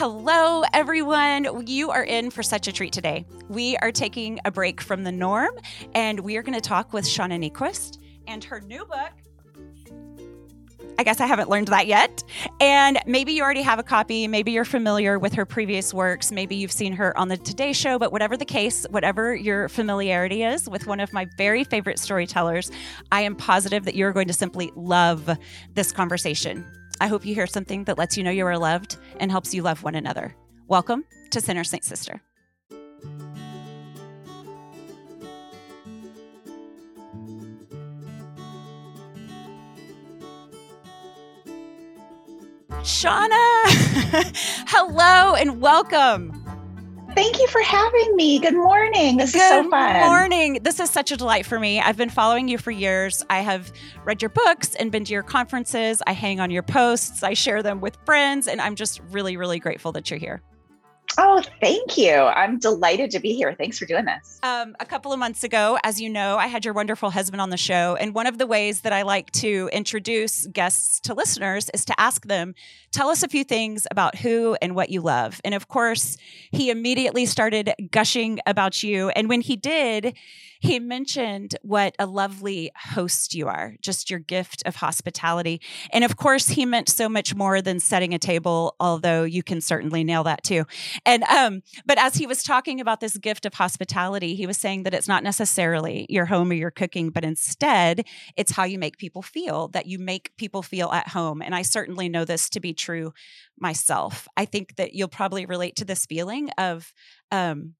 Hello, everyone. You are in for such a treat today. We are taking a break from the norm and we are going to talk with Shauna Niequist and her new book. I guess I haven't learned that yet. And maybe you already have a copy. Maybe you're familiar with her previous works. Maybe you've seen her on the Today Show. But whatever the case, whatever your familiarity is with one of my very favorite storytellers, I am positive that you're going to simply love this conversation. I hope you hear something that lets you know you are loved and helps you love one another. Welcome to Sinner Saint Sister. Shauna, hello and welcome. Thank you for having me. Good morning. This Good is so fun. Good morning. This is such a delight for me. I've been following you for years. I have read your books and been to your conferences. I hang on your posts. I share them with friends, and I'm just really, really grateful that you're here. Oh, thank you. I'm delighted to be here. Thanks for doing this. Um, a couple of months ago, as you know, I had your wonderful husband on the show. And one of the ways that I like to introduce guests to listeners is to ask them, tell us a few things about who and what you love. And of course, he immediately started gushing about you. And when he did, he mentioned what a lovely host you are, just your gift of hospitality. And of course, he meant so much more than setting a table, although you can certainly nail that too. And um, but as he was talking about this gift of hospitality, he was saying that it's not necessarily your home or your cooking, but instead it's how you make people feel, that you make people feel at home. And I certainly know this to be true myself. I think that you'll probably relate to this feeling of um,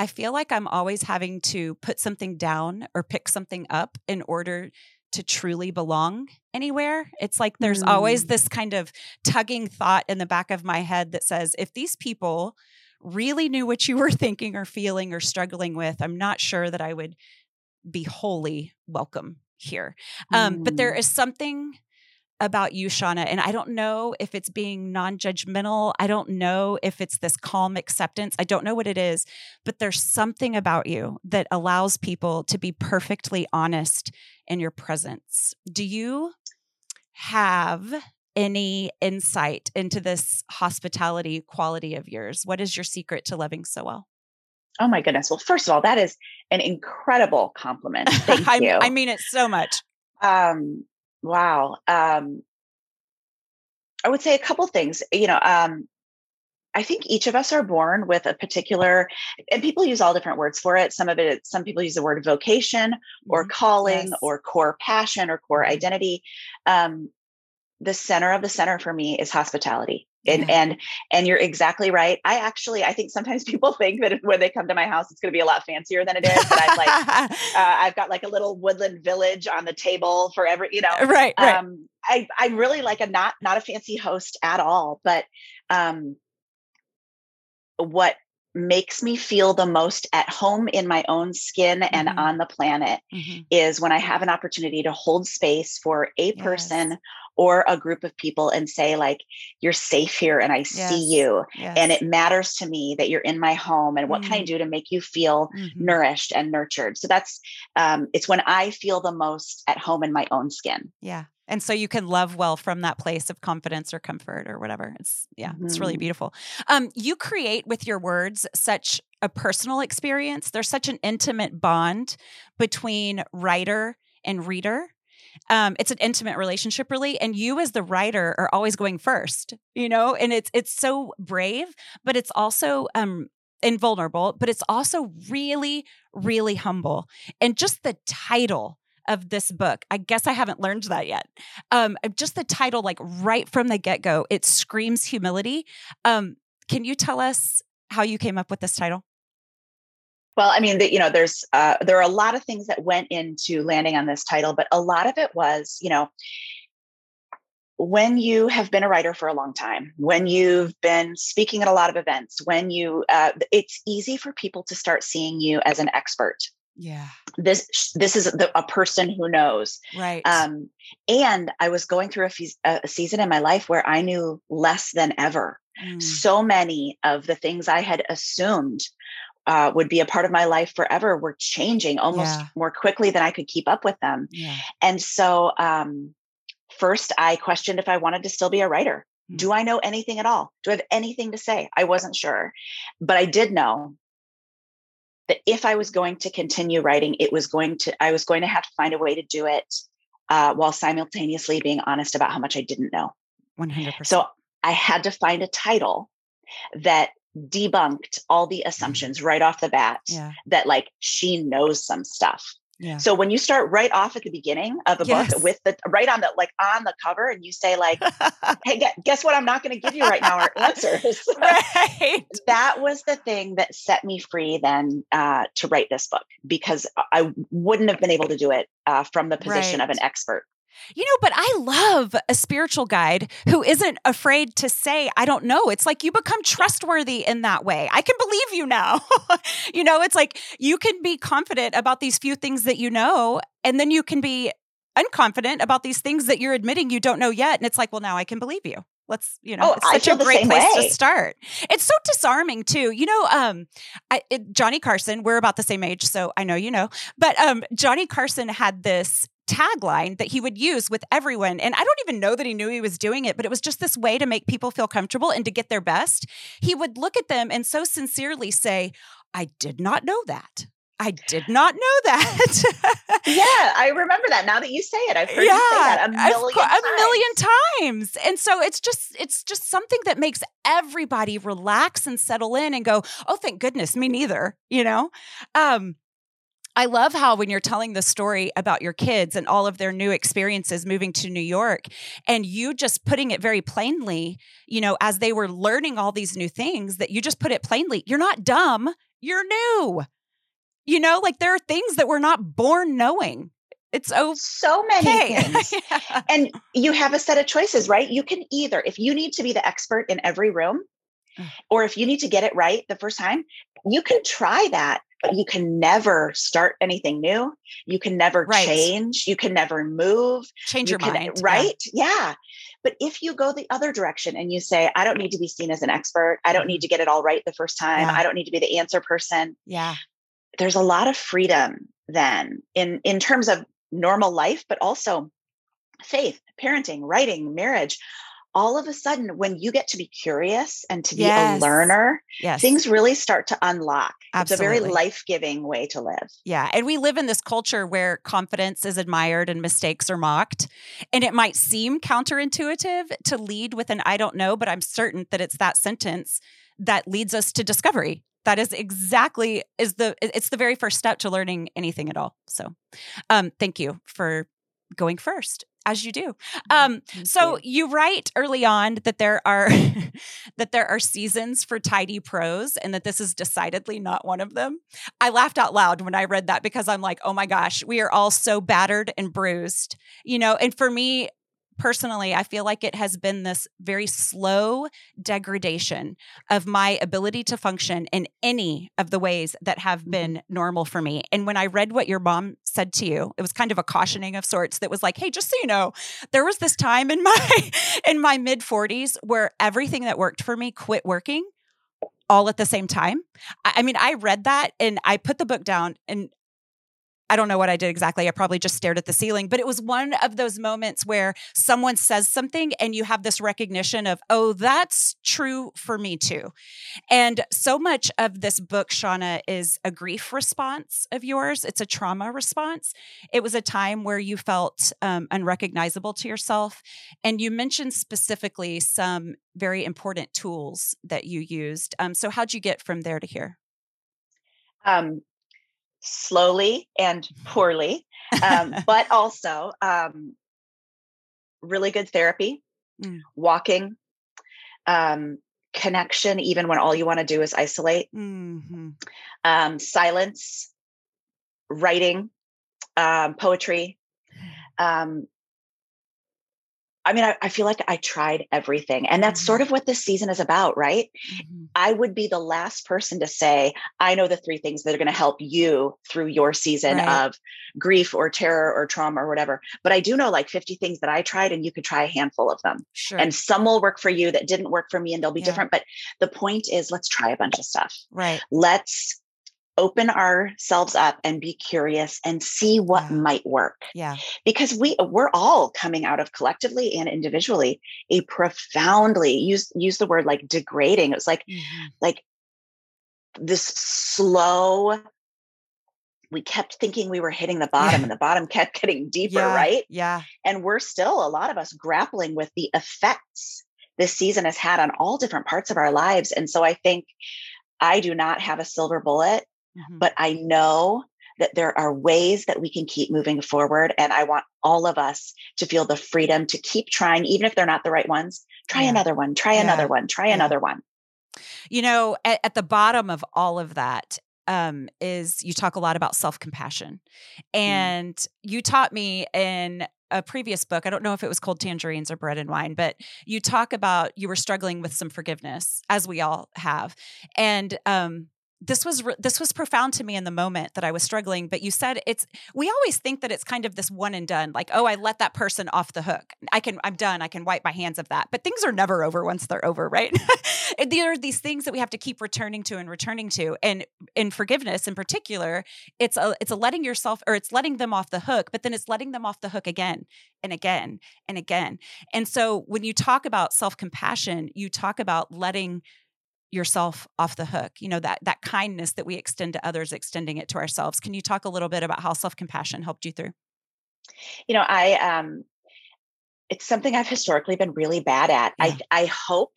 I feel like I'm always having to put something down or pick something up in order to truly belong anywhere. It's like there's mm. always this kind of tugging thought in the back of my head that says, if these people really knew what you were thinking or feeling or struggling with, I'm not sure that I would be wholly welcome here. Um, But there mm. something about you, Shauna. And I don't know if it's being non judgmental. I don't know if it's this calm acceptance. I don't know what it is, but there's something about you that allows people to be perfectly honest in your presence. Do you have any insight into this hospitality quality of yours? What is your secret to loving so well? Oh my goodness. Well, first of all, that is an incredible compliment. Thank I, you. I mean it so much. Um, Wow. Um, I would say a couple things. You know, um, I think each of us are born with a particular, and people use all different words for it. Some of it, some people use the word vocation or mm-hmm. calling yes. or core passion or core mm-hmm. identity. Um, the center of the center for me is hospitality and yeah. and and you're exactly right i actually i think sometimes people think that when they come to my house it's going to be a lot fancier than it is but i've like uh, i've got like a little woodland village on the table for every you know right, right. um i i really like a not not a fancy host at all but um what makes me feel the most at home in my own skin and mm-hmm. on the planet mm-hmm. is when I have an opportunity to hold space for a yes. person or a group of people and say like you're safe here and i yes. see you yes. and it matters to me that you're in my home and what mm-hmm. can i mm-hmm. do to make you feel mm-hmm. nourished and nurtured so that's um, it's when i feel the most at home in my own skin yeah and so you can love well from that place of confidence or comfort or whatever. It's yeah mm-hmm. it's really mm-hmm. beautiful. Um, you create with your words such a personal experience. There's such an intimate bond between writer and reader. Um, it's an intimate relationship really and you as the writer are always going first you know? And it's it's so brave but it's also um invulnerable but it's also really really humble. And just the title of this book. I guess i haven't learned that yet. Um just the title like right from the get-go it screams humility. Um can you tell us how you came up with this title? Well, I mean, the, you know, there's uh, there are a lot of things that went into landing on this title, but a lot of it was, you know, when you have been a writer for a long time, when you've been speaking at a lot of events, when you, uh, it's easy for people to start seeing you as an expert. Yeah. This this is the, a person who knows. Right. Um, and I was going through a, a season in my life where I knew less than ever. Mm. So many of the things I had assumed uh, would be a part of my life forever were changing almost yeah. more quickly than I could keep up with them. Yeah. And so, um, first, I questioned if I wanted to still be a writer. Mm. Do I know anything at all? Do I have anything to say? I wasn't sure. But I did know that if I was going to continue writing, it was going to, I was going to have to find a way to do it uh, while simultaneously being honest about how much I didn't know. 100%. So I had to find a title that debunked all the assumptions right off the bat yeah. that like she knows some stuff yeah. So when you start right off at the beginning of a yes. book with the right on the like on the cover and you say like, "Hey, guess what? I'm not going to give you right now our answers." right. that was the thing that set me free then uh, to write this book because I wouldn't have been able to do it uh, from the position right. of an expert. You know, but I love a spiritual guide who isn't afraid to say, I don't know. It's like you become trustworthy in that way. I can believe you now. you know, it's like you can be confident about these few things that you know, and then you can be unconfident about these things that you're admitting you don't know yet. And it's like, well, now I can believe you. Let's, you know, oh, it's such a great place way. to start. It's so disarming too. You know, um, I, it, Johnny Carson, we're about the same age, so I know you know, but um, Johnny Carson had this tagline that he would use with everyone. And I don't even know that he knew he was doing it, but it was just this way to make people feel comfortable and to get their best. He would look at them and so sincerely say, I did not know that. I did not know that. yeah, I remember that. Now that you say it, I've heard yeah, you say that a million times. A million times. And so it's just it's just something that makes everybody relax and settle in and go, "Oh, thank goodness, me neither." You know. Um, I love how when you're telling the story about your kids and all of their new experiences moving to New York and you just putting it very plainly, you know, as they were learning all these new things, that you just put it plainly, you're not dumb, you're new. You know, like there are things that we're not born knowing. It's oh so many things. yeah. And you have a set of choices, right? You can either, if you need to be the expert in every room. Or if you need to get it right the first time, you can try that but you can never start anything new. You can never right. change. You can never move. Change you your can, mind. Right? Yeah. yeah. But if you go the other direction and you say, I don't need to be seen as an expert, I don't need mm-hmm. to get it all right the first time, yeah. I don't need to be the answer person. Yeah. There's a lot of freedom then in in terms of normal life, but also faith, parenting, writing, marriage all of a sudden when you get to be curious and to be yes. a learner yes. things really start to unlock Absolutely. it's a very life-giving way to live yeah and we live in this culture where confidence is admired and mistakes are mocked and it might seem counterintuitive to lead with an i don't know but i'm certain that it's that sentence that leads us to discovery that is exactly is the it's the very first step to learning anything at all so um thank you for going first as you do. Mm-hmm. Um, so you. you write early on that there are that there are seasons for tidy prose, and that this is decidedly not one of them. I laughed out loud when I read that because I'm like, oh my gosh, we are all so battered and bruised, you know. And for me, personally, I feel like it has been this very slow degradation of my ability to function in any of the ways that have mm-hmm. been normal for me. And when I read what your mom said to you, it was kind of a cautioning of sorts that was like, "Hey, just so you know, there was this time in my in my mid 40s where everything that worked for me quit working." all at the same time. I mean, I read that and I put the book down and I don't know what I did exactly. I probably just stared at the ceiling, but it was one of those moments where someone says something and you have this recognition of, oh, that's true for me too. And so much of this book, Shauna, is a grief response of yours, it's a trauma response. It was a time where you felt um, unrecognizable to yourself. And you mentioned specifically some very important tools that you used. Um, so, how'd you get from there to here? Um, slowly and poorly, um, but also um, really good therapy, mm. walking, um, connection, even when all you want to do is isolate, mm-hmm. Um, silence, writing, um, poetry. I mean, I, I, feel like I tried everything. And that's mm-hmm. sort of what this season is about, right? Mm-hmm. I would be the last person to say, I know the three things that are going to help you through your season right. of grief or terror or trauma or whatever. But I do know like 50 things that I tried, and you could try a handful of them. Sure. And some will work for you that didn't work for me, and they'll be yeah. different. But the point is, let's try a bunch of stuff. Right. Let's open ourselves up and be curious and see what Yeah. might work Yeah. because we we're all coming out of collectively and individually a profoundly use use the word like degrading it was like Mhm. like this slow we kept thinking we were hitting the bottom Yeah. and the bottom kept getting deeper Yeah. right Yeah. and we're still a lot of us grappling with the effects this season has had on all different parts of our lives and so i think i do not have a silver bullet Mhm. but i know that there are ways that we can keep moving forward and i want all of us to feel the freedom to keep trying even if they're not the right ones try Yeah. another one try Yeah. another one try Yeah. another one You know, at, at the bottom of all of that um, is you talk a lot about self compassion. And you taught me in a previous book, I don't know if it was called Tangerines or Bread and Wine, but you talk about you were struggling with some forgiveness, as we all have. And um, this was this was profound to me in the moment that I was struggling. But you said it's we always think that it's kind of this one and done, like oh, I let that person off the hook. I can I'm done. I can wipe my hands of that. But things are never over once they're over, right? There are these things that we have to keep returning to and returning to, and in forgiveness, in particular, it's a it's a letting yourself or it's letting them off the hook, but then it's letting them off the hook again and again and again. And so when you talk about self compassion, you talk about letting yourself off the hook you know that that kindness that we extend to others extending it to ourselves. Can you talk a little bit about how self-compassion helped you through? You know i um it's something i've historically been really bad at. Yeah. i i hope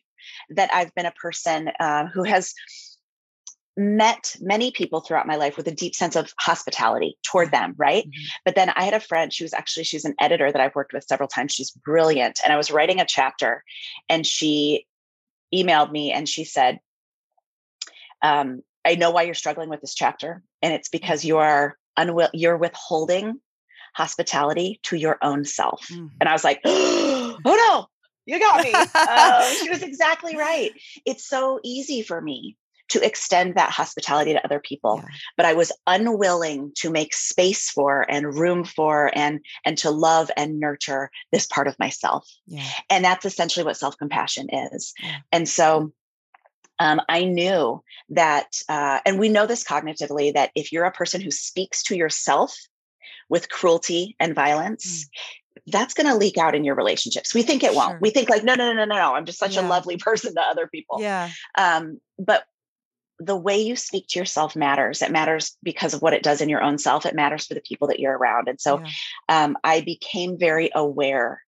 that i've been a person uh, who has met many people throughout my life with a deep sense of hospitality toward them right? Mhm. but then i had a friend she was actually she's an editor that i've worked with several times she's brilliant and i was writing a chapter and she emailed me and she said um, i know why you're struggling with this chapter and it's because you are unwill you're withholding hospitality to your own self. Mhm. and i was like oh no you got me. Um, she was exactly right. It's so easy for me to extend that hospitality to other people. Yeah. but i was unwilling to make space for and room for and and to love and nurture this part of myself. Yeah. And that's essentially what self-compassion is. Yeah. and so um, i knew that uh, and we know this cognitively that if you're a person who speaks to yourself with cruelty and violence that's going to leak out in your relationships. We think it won't. Sure. we think like no no no no no no i'm just such Yeah. a lovely person to other people. Yeah. Um, but the way you speak to yourself matters it matters because of what it does in your own self it matters for the people that you're around and so yeah. um, I became very aware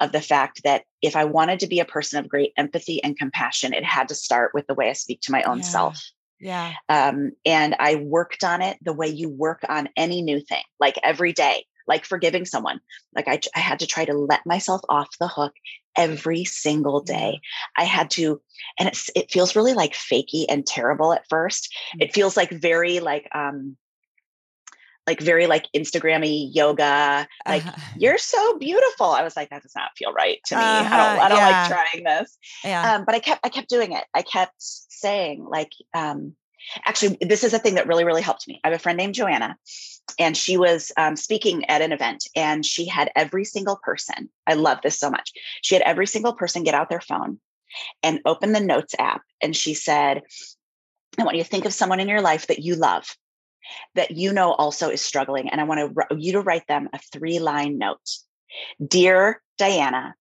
of the fact that if I wanted to be a person of great empathy and compassion, it had to start with the way I speak to my own Yeah. self. yeah Um, and I worked on it the way you work on any new thing, like every day, like forgiving someone. Like I, I had to try to let myself off the hook every single day. I had to, and it's, it feels really like fakey and terrible at first. Mm. It feels like very like, um, like very like Instagrammy yoga, like Uh-huh. you're so beautiful. I was like, that does not feel right to me. I Uh-huh, don't, I don't yeah. like trying this. yeah Um, but I kept, I kept doing it. I kept saying like, um, actually, this is a thing that really, really helped me. I have a friend named Joanna and she was um, speaking at an event and she had every single person. I love this so much. She had every single person get out their phone and open the notes app. And she said, I want you to think of someone in your life that you love that you know also is struggling. And I want to, you to write them a three line note. Dear Diana,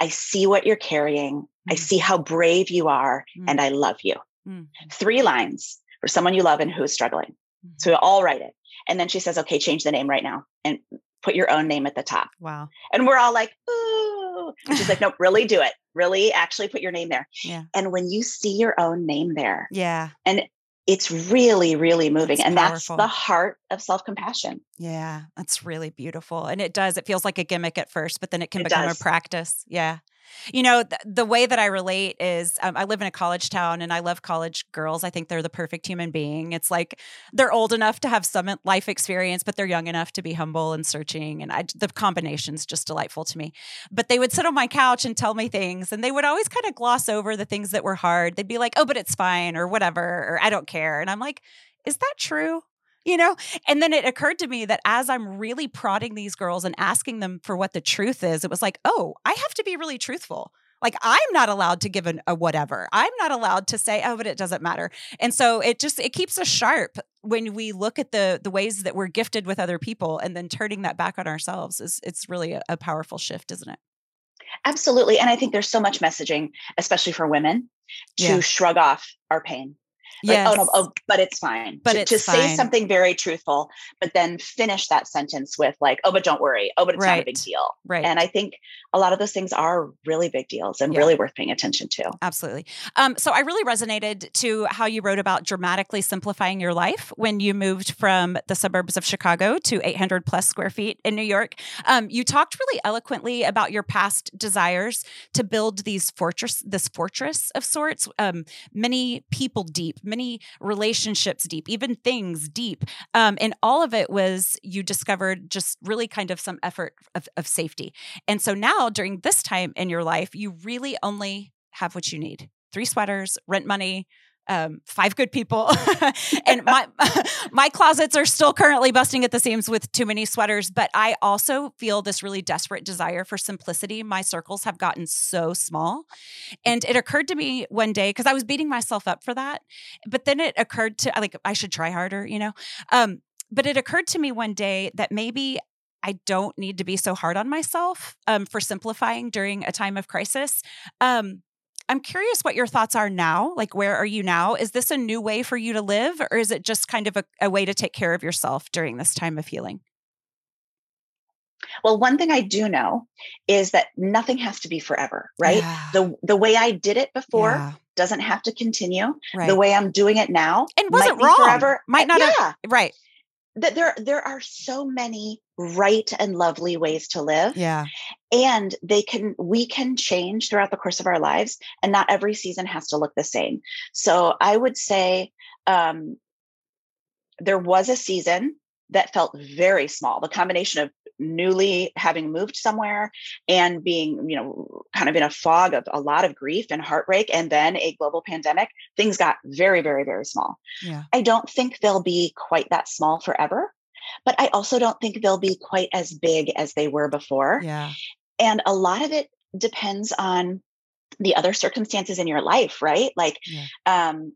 I see what you're carrying. I Mm. see how brave you are, Mm. and I love you. Mm. Three lines for someone you love and who is struggling. So we all write it. And then she says, okay, change the name right now and put your own name at the top. wow And we're all like, ooh. And she's like, nope, really do it. Really actually put your name there. Yeah. And when you see your own name there, yeah And it's really, really moving. That's and that's the heart of self compassion. Yeah, that's really beautiful. And it does, it feels like a gimmick at first, but then it can It become does. a practice. Yeah. You know, th- the way that I relate is um, I live in a college town and I love college girls. I think they're the perfect human being. It's like they're old enough to have some life experience, but they're young enough to be humble and searching. And I, the combination's just delightful to me. But they would sit on my couch and tell me things, and they would always kind of gloss over the things that were hard. They'd be like, oh, but it's fine, or whatever, or I don't care. And I'm like, is that true? You know, and then it occurred to me that as I'm really prodding these girls and asking them for what the truth is, it was like, oh, I have to be really truthful Like I'm not allowed to give an, a whatever. I'm not allowed to say, oh, but it doesn't matter. And so it just it keeps us sharp when we look at the the ways that we're gifted with other people and then turning that back on ourselves is it's really a, a powerful shift, isn't it? Absolutely. And I think there's so much messaging, especially for women, to yeah. shrug off our pain Yes. Like, oh no, oh, but it's fine. But to, it's to fine. say something very truthful, but then finish that sentence with like, oh, but don't worry. Oh, but it's right. not a big deal. Right. And I think a lot of those things are really big deals and yeah. really worth paying attention to. Absolutely. Um, so I really resonated to how you wrote about dramatically simplifying your life when you moved from the suburbs of Chicago to 800 plus square feet in New York. Um, you talked really eloquently about your past desires to build these fortress, this fortress of sorts, um, many people deep, many relationships deep, even things deep. Um, and all of it was you discovered just really kind of some effort of, of safety. And so now during this time in your life, you really only have what you need three sweaters, rent money, um, five good people, and my my closets are still currently busting at the seams with too many sweaters. But I also feel this really desperate desire for simplicity. My circles have gotten so small, and it occurred to me one day because I was beating myself up for that, but then it occurred to like I should try harder, you know. Um, but it occurred to me one day that maybe I don't need to be so hard on myself um, for simplifying during a time of crisis. Um, I'm curious what your thoughts are now. Like, where are you now? Is this a new way for you to live, or is it just kind of a, a way to take care of yourself during this time of healing? Well, one thing I do know is that nothing has to be forever, right? Yeah. The the way I did it before yeah. doesn't have to continue. Right. The way I'm doing it now and wasn't wrong. Forever. Might not. Yeah. Have, right that there there are so many right and lovely ways to live yeah. and they can we can change throughout the course of our lives and not every season has to look the same. So i would say um there was a season that felt very small the combination of newly having moved somewhere and being you know kind of in a fog of a lot of grief and heartbreak and then a global pandemic things got very very very small. Yeah. i don't think they'll be quite that small forever but i also don't think they'll be quite as big as they were before. Yeah. And a lot of it depends on the other circumstances in your life right? Like yeah. um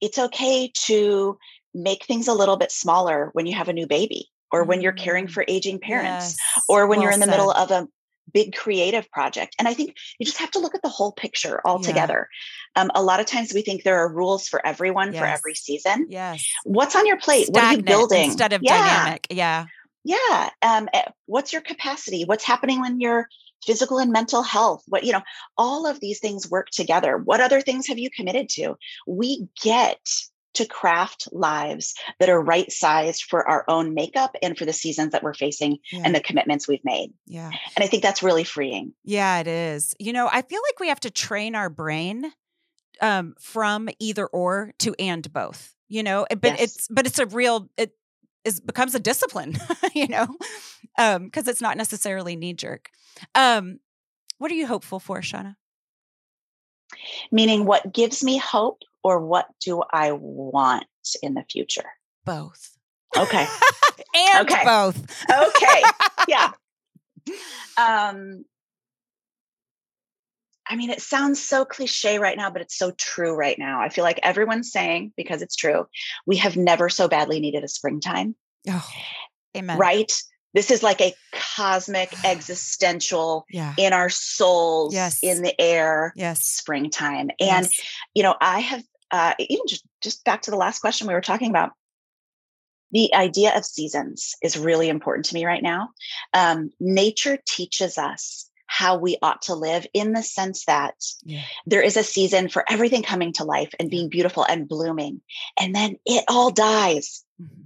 it's okay to make things a little bit smaller when you have a new baby or when you're caring mm. for aging parents yes. or when well you're in the said. middle of a big creative project and i think you just have to look at the whole picture altogether yeah. um, a lot of times we think there are rules for everyone yes. for every season yes what's on your plate Stagnant what are you building instead of yeah. dynamic yeah yeah um, eh, what's your capacity what's happening when you're physical and mental health what you know all of these things work together what other things have you committed to we get to craft lives that are right sized for our own makeup and for the seasons that we're facing yeah. and the commitments we've made. Yeah. And I think that's really freeing. Yeah, it is. You know, I feel like we have to train our brain um, from either or to and both, you know, but yes. it's, but it's a real, it is becomes a discipline, you know, um, cause it's not necessarily knee jerk. Um, what are you hopeful for, Shauna? Meaning what gives me hope or what do I want in the future? Both. Okay. and okay. both. okay. Yeah. Um I mean, it sounds so cliche right now, but it's so true right now. I feel like everyone's saying, because it's true, we have never so badly needed a springtime. Oh, amen. Right? This is like a cosmic, existential, yeah. in our souls, yes. in the air, yes. springtime. And, yes. you know, I have uh, even just, just back to the last question we were talking about, the idea of seasons is really important to me right now. Um, nature teaches us how we ought to live in the sense that yeah. there is a season for everything coming to life and being beautiful and blooming, and then it all dies. Mm-hmm.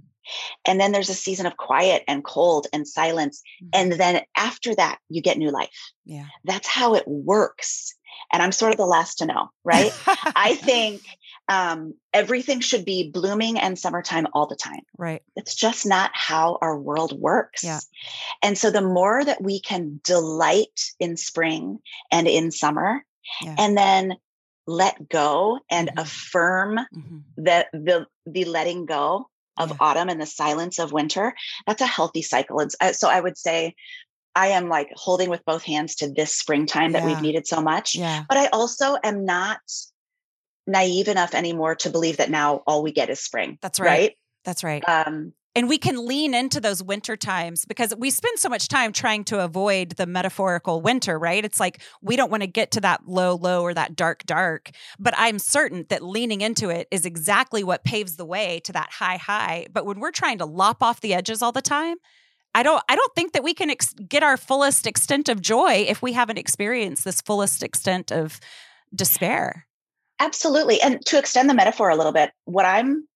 And then there's a season of quiet and cold and silence. Mm-hmm. And then after that, you get new life. Yeah. That's how it works. And I'm sort of the last to know, right? I think um, everything should be blooming and summertime all the time. Right. It's just not how our world works. Yeah. And so the more that we can delight in spring and in summer, yeah. and then let go and mm-hmm. affirm mm-hmm. that the the letting go of yeah. autumn and the silence of winter, that's a healthy cycle. And so I would say I am like holding with both hands to this springtime that Yeah. we've needed so much. Yeah. But I also am not naive enough anymore to believe that now all we get is spring. That's right. Right. That's right. Um, and we can lean into those winter times because we spend so much time trying to avoid the metaphorical winter, right? It's like we don't want to get to that low, low or that dark, dark. But I'm certain that leaning into it is exactly what paves the way to that high, high. But when we're trying to lop off the edges all the time, I don't. I don't think that we can ex- get our fullest extent of joy if we haven't experienced this fullest extent of despair. Absolutely. And to extend the metaphor a little bit, what I'm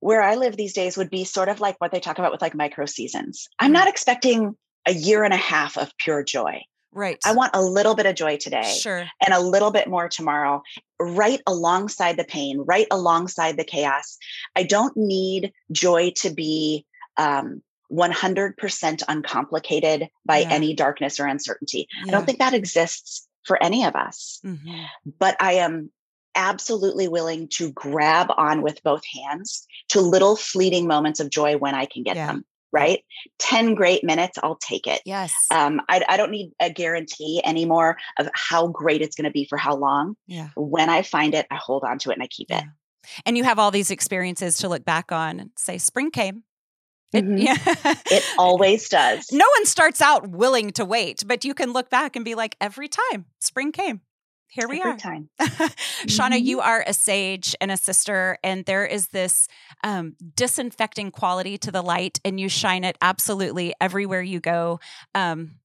where I live these days would be sort of like what they talk about with like micro seasons. I'm not expecting a year and a half of pure joy. Right. I want a little bit of joy today Sure. and a little bit more tomorrow, right alongside the pain, right alongside the chaos. I don't need joy to be um, 100% uncomplicated by Yeah. any darkness or uncertainty. I don't think that exists for any of us Mhm. but I am absolutely willing to grab on with both hands to little fleeting moments of joy when I can get Yeah. them. Right? 10 great minutes, I'll take it. Yes. Um, I, I don't need a guarantee anymore of how great it's going to be for how long. yeah. When I find it, I hold on to it and I keep it. And you have all these experiences to look back on and say, spring came. It, Mhm. yeah. It always does. no one starts out willing to wait, but you can look back and be like, every time spring came. Here we Every are. time. Shauna, Mhm. you are a sage and a sister, and there is this um, disinfecting quality to the light, and you shine it absolutely everywhere you go. Um,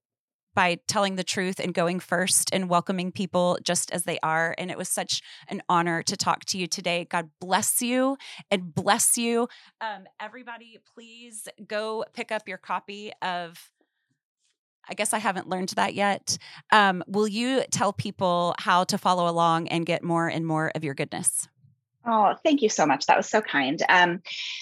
by telling the truth and going first and welcoming people just as they are. And it was such an honor to talk to you today. God bless you and bless you. Um, everybody, please go pick up your copy of. I guess I haven't learned that yet. Um, will you tell people how to follow along and get more and more of your goodness? Oh, thank you so much. That was so kind. Um,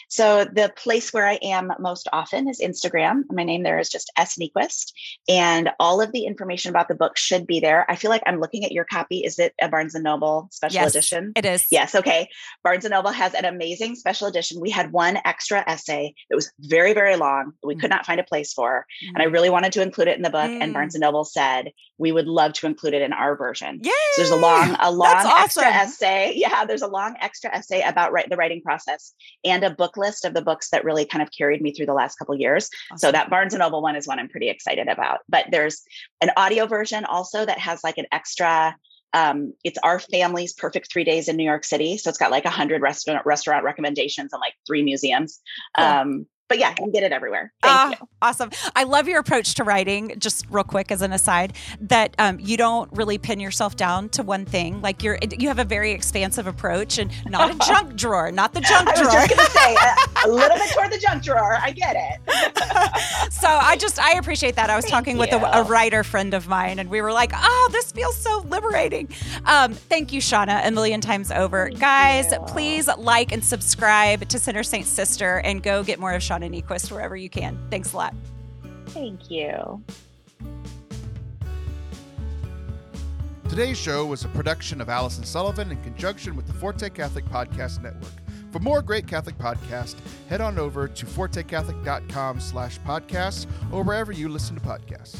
so the place where I am most often is Instagram. My name there is just S Niequist, and all of the information about the book should be there. I feel like I'm looking at your copy. Is it a Barnes and Noble special yes, edition? It is. Yes. Okay. Barnes and Noble has an amazing special edition. We had one extra essay that was very, very long. We Mm. could not find a place for, Mhm. and I really wanted to include it in the book. Mm. And Barnes and Noble said we would love to include it in our version. Yay! So there's a long, a long extra awesome. essay. Yeah, there's a long extra essay about write, the writing process and a book list of the books that really kind of carried me through the last couple of years. So that Barnes and Noble one is one I'm pretty excited about. But there's an audio version also that has like an extra. Um, it's our family's perfect three days in New York City. So it's got like a hundred restaurant restaurant recommendations and like three museums. Cool. Um, but yeah, you can get it everywhere. Thank you. Awesome. I love your approach to writing, just real quick as an aside, that um, you don't really pin yourself down to one thing. Like you're, you have a very expansive approach and not a junk drawer, not the junk drawer. I was just gonna say a, a little bit toward the junk drawer. I get it. so I just, I appreciate that. I was Thank talking with a, a writer friend of mine and we were like, oh, this feels so liberating. Um, thank you, Shauna, a million times over. Thank Guys, you. please like and subscribe to Sinner Saint Sister and go get more of Shauna Niequist wherever you can. Thanks a lot. Thank you. Today's show was a production of Allison Sullivan in conjunction with the Forte Catholic Podcast Network. For more great Catholic podcasts, head on over to fortecatholic.com slash podcasts or wherever you listen to podcasts.